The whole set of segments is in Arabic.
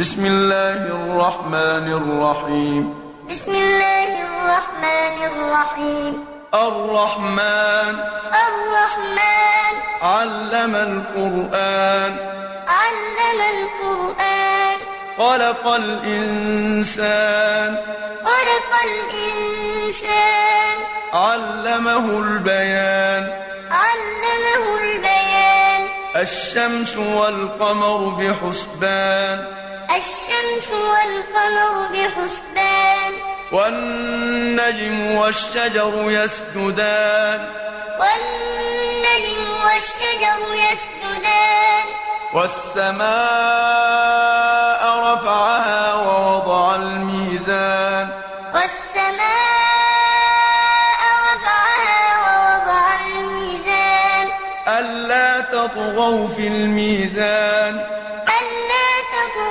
بسم الله الرحمن الرحيم. بسم الله الرحمن الرحيم. الرحمن. الرحمن. علم القرآن. علم القرآن. خلق الإنسان. خلق الإنسان. علمه البيان. علمه البيان. الشمس والقمر بحسبان. الشمس والقمر بحسبان. والنجم والشجر يسجدان. والنجم والشجر يسجدان. والسماء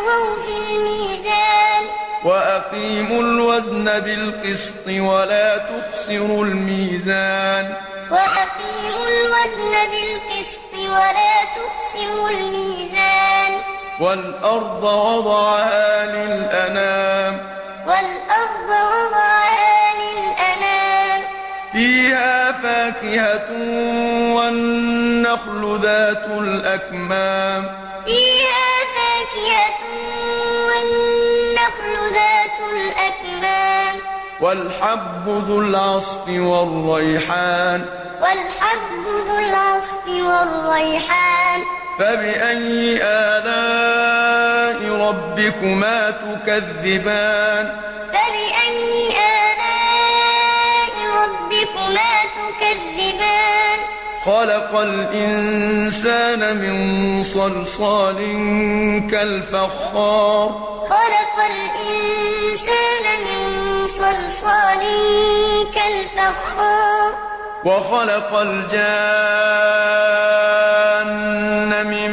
تطغوا في الميزان. وأقيموا الوزن بالقسط ولا تخسروا الميزان. وأقيموا الوزن بالقسط ولا تخسروا الميزان. والأرض وضعها للأنام. والأرض وضعها للأنام. فيها فاكهة والنخل ذات الأكمام. فيها والحب ذو العصف والريحان. والحب ذو العصف والريحان. فبأي آلاء ربكما تكذبان؟ فبأي آلاء ربكما تكذبان؟ خلق الإنسان من صلصال كالفخار. خلق الإنسان من صلصال كالفخار وخلق الجان من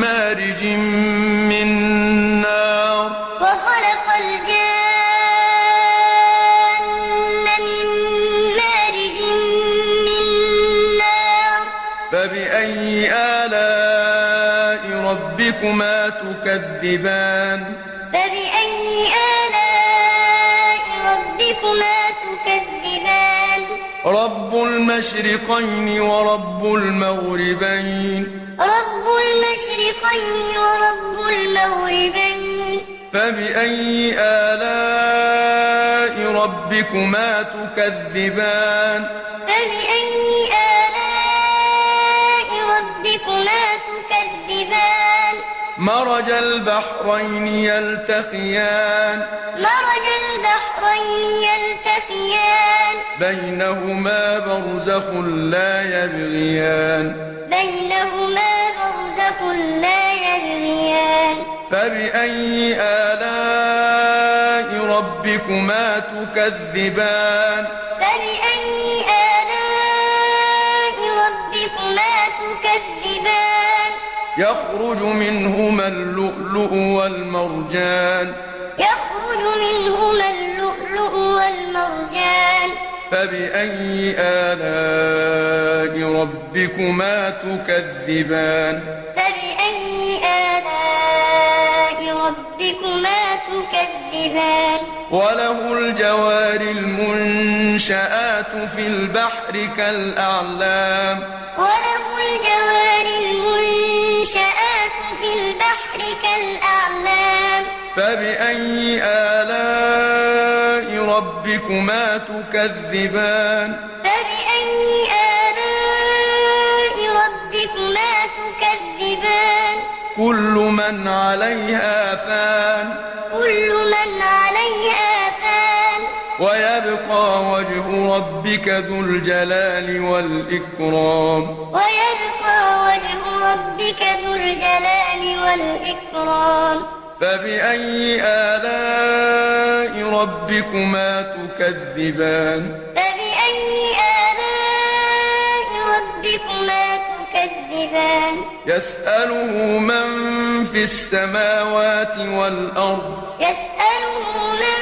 مارج من نار. وخلق الجان من مارج من نار. فبأي آلاء ربكما تكذبان؟ فبأي آلاء ربكما تكذبان. رب المشرقين ورب المغربين. رب المشرقين ورب المغربين. فبأي آلاء ربكما تكذبان؟ فبأي آلاء ربكما تكذبان؟ مرج البحرين يلتقيان. مرج البحرين يلتقيان بينهما برزخ لا يبغيان بينهما برزخ لا يبغيان فبأي آلاء ربكما تكذبان فبأي آلاء ربكما تكذبان يخرج منهما اللؤلؤ والمرجان منهما اللؤلؤ والمرجان. فبأي آلاء ربكما تكذبان؟ فبأي آلاء ربكما تكذبان؟ وله الجوار المنشآت في البحر كالأعلام. وله الجوار المنشآت في البحر كالأعلام. فبأي آلاء ربكما تكذبان فبأي آلاء ربكما تكذبان كل من عليها فان كل من عليها فان ويبقى وجه ربك ذو الجلال والإكرام ويبقى وجه ربك ذو الجلال والإكرام فبأي آلاء ربكما تكذبان؟ فبأي آلاء ربكما تكذبان؟ يسأله من في السماوات والأرض. يسأله من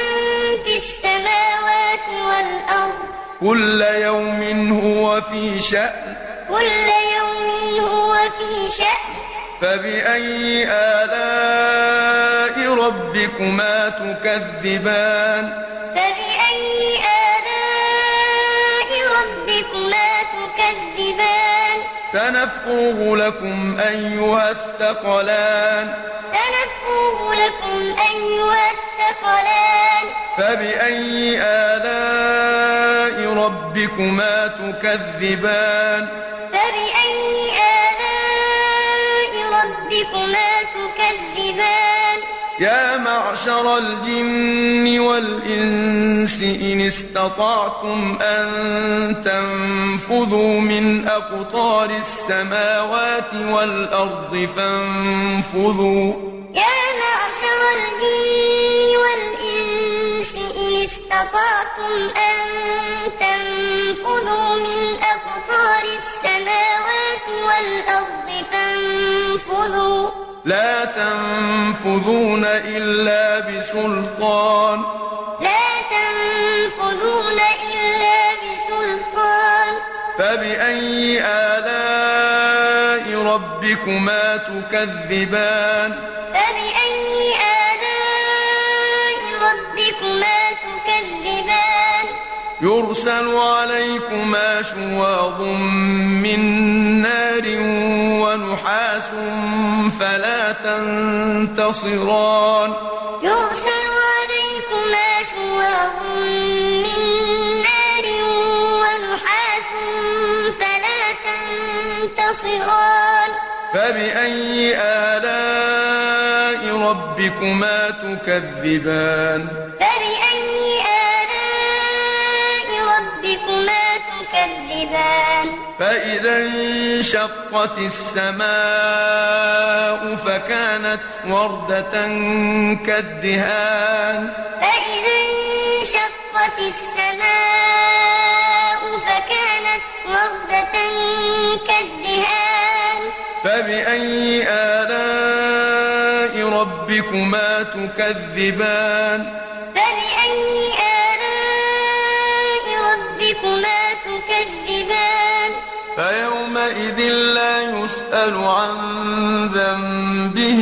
في السماوات والأرض. كل يوم هو في شأن. كل يوم هو في شأن. فبأي آلاء ربكما تكذبان فبأي آلاء ربكما تكذبان سنفرغ لكم أيها الثقلان سنفرغ لكم أيها الثقلان فبأي آلاء ربكما تكذبان ربكما تكذبان. يا معشر الجن والإنس إن استطعتم أن تنفذوا من أقطار السماوات والأرض فانفذوا. يا معشر الجن والإنس إن استطعتم أن تنفذوا من أقطار السماوات والأرض فانفذوا. لا تنفذون إلا بسلطان. لا تنفذون إلا بسلطان. فبأي آلاء ربكما تكذبان؟ يرسل عليكما شواظ من نار ونحاس فلا تنتصران. يرسل عليكما شواظ من نار ونحاس فلا تنتصران. فبأي آلاء ربكما تكذبان؟ فإذا انشقت السماء فكانت وردة كالدهان. فإذا انشقت السماء فكانت وردة كالدهان. فبأي آلاء ربكما تكذبان؟ فيومئذ لا يسأل عن ذنبه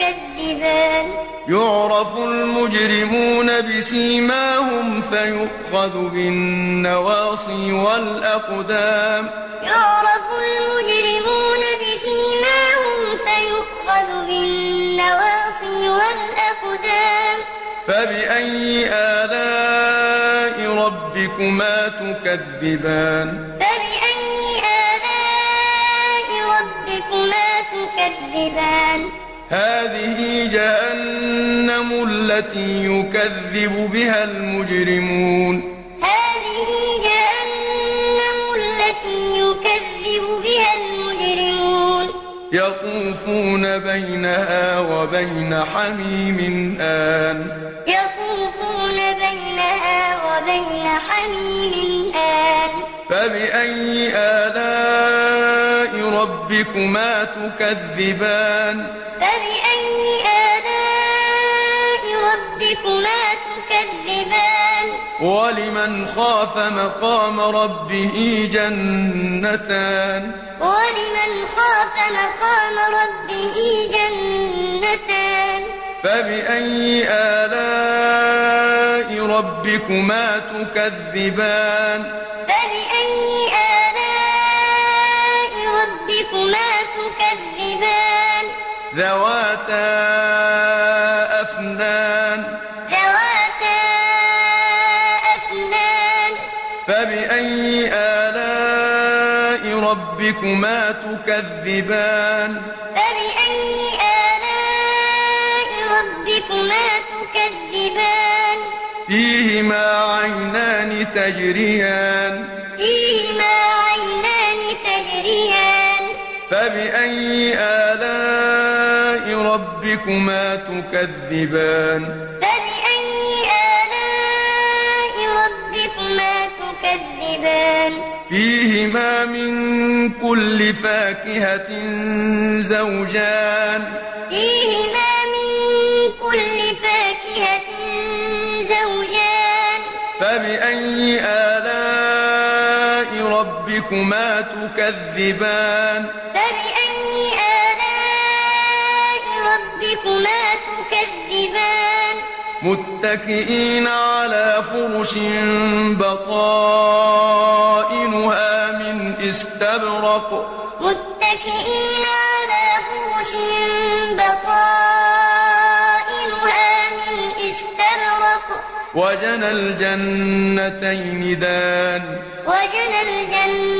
تكذبان يعرف المجرمون بسيماهم فيؤخذ بالنواصي والأقدام. يعرف المجرمون بسيماهم فيؤخذ بالنواصي والأقدام. فبأي آلاء ربكما تكذبان؟ فبأي آلاء ربكما تكذبان؟ هذه جهنم التي يكذب بها المجرمون. هذه جهنم التي يكذب بها المجرمون. يطوفون بينها وبين حميم آن. يطوفون بينها وبين حميم آن. فبأي آلاء ربكما تكذبان فبأي آلاء ربكما تكذبان؟ ولمن خاف مقام ربه جنتان ولمن خاف مقام ربه جنتان؟ فبأي آلاء ربكما تكذبان؟ تكذبان ذواتا أفنان. ذواتا أفنان. فبأي آلاء ربكما تكذبان؟ فبأي آلاء ربكما تكذبان؟ فيهما عينان تجريان. فبأي آلاء ربكما تكذبان؟ فبأي آلاء ربكما تكذبان؟ فيهما من كل فاكهة زوجان. فيهما من كل فاكهة زوجان. فبأي آلاء ربكما تكذبان. فبأي آلاء ربكما تكذبان؟ متكئين على فرش بطائنها من استبرق. متكئين على فرش بطائنها من استبرق. وجنى الجنتين دان. وجنى الجنتين دان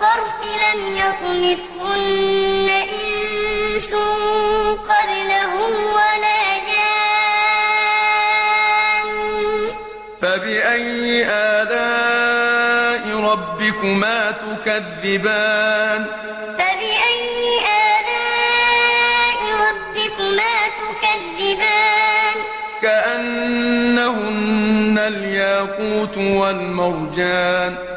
الطرف لم يطمثهن إنس قبلهم ولا جان. فبأي آلاء ربكما تكذبان؟ فبأي آلاء ربكما تكذبان؟ كأنهن الياقوت والمرجان.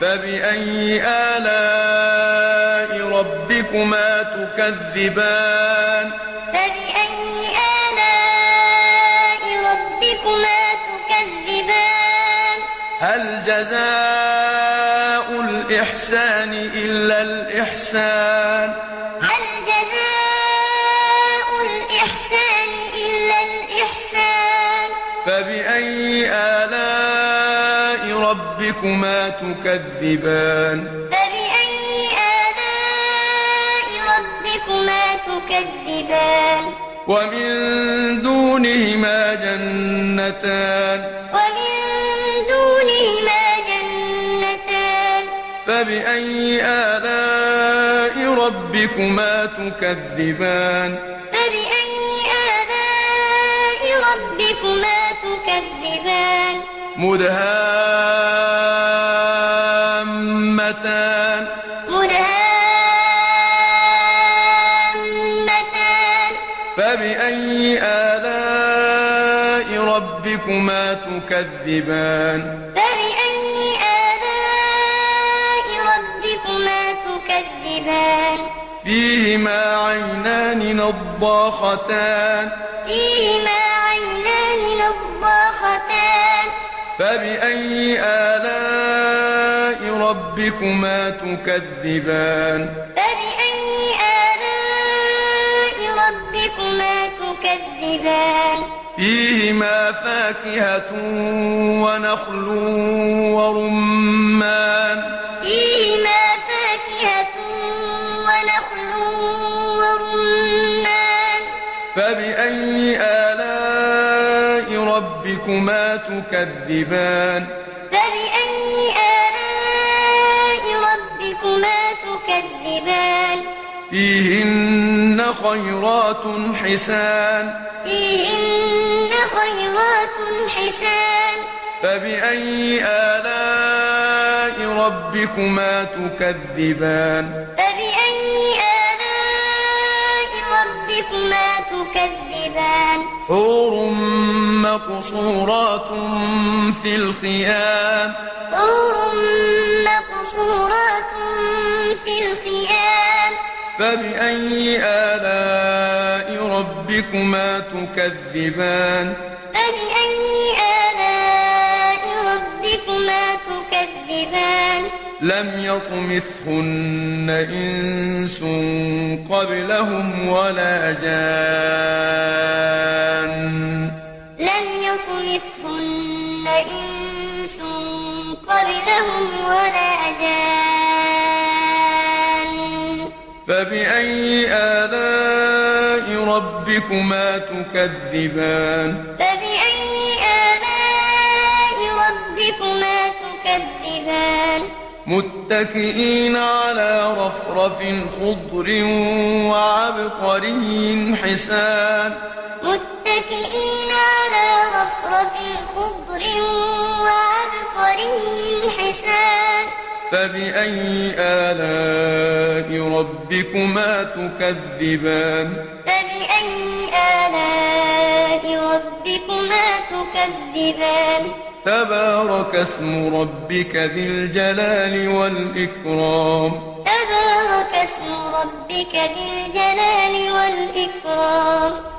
فبأي آلاء ربكما تكذبان فبأي آلاء ربكما تكذبان هل جزاء الإحسان إلا الإحسان هل جزاء الإحسان إلا الإحسان فبأي آلاء ربكما تكذبان. فبأي آلاء ربكما تكذبان؟ ومن دونهما جنتان. ومن دونهما جنتان. فبأي آلاء ربكما تكذبان؟ فبأي ربكما تكذبان. فبأي آلاء ربكما تكذبان؟ فيهما عينان نضاختان. فيهما عينان نضاختان. فبأي آلاء ربكما تكذبان؟ فبأي آلاء ربكما تكذبان؟ فيهما فاكهة ونخل ورمان. فيهما فاكهة ونخل ورمان. فبأي آلاء ربكما تكذبان؟ فبأي آلاء ربكما تكذبان؟ فيهن خيرات حسان. فيهن خيرات حسان. فبأي آلاء ربكما تكذبان؟ فبأي آلاء ربكما تكذبان؟ حور مقصورات في الخيام. حور مقصورات في الخيام. فبأي آلاء ربكما تكذبان؟ تكذبان لم يطمثهن إنس قبلهم ولا جان. لم يطمثهن إنس قبلهم ولا جان. فبأي آلاء ربكما تكذبان؟ متكئين على رفرف خضر وعبقري حسان. متكئين على رفرف خضر وعبقري حسان. فبأي آلاء ربكما تكذبان؟ فبأي آلاء ربكما تكذبان؟ تبارك اسم ربك ذي الجلال والإكرام. تبارك اسم ربك ذي الجلال والإكرام.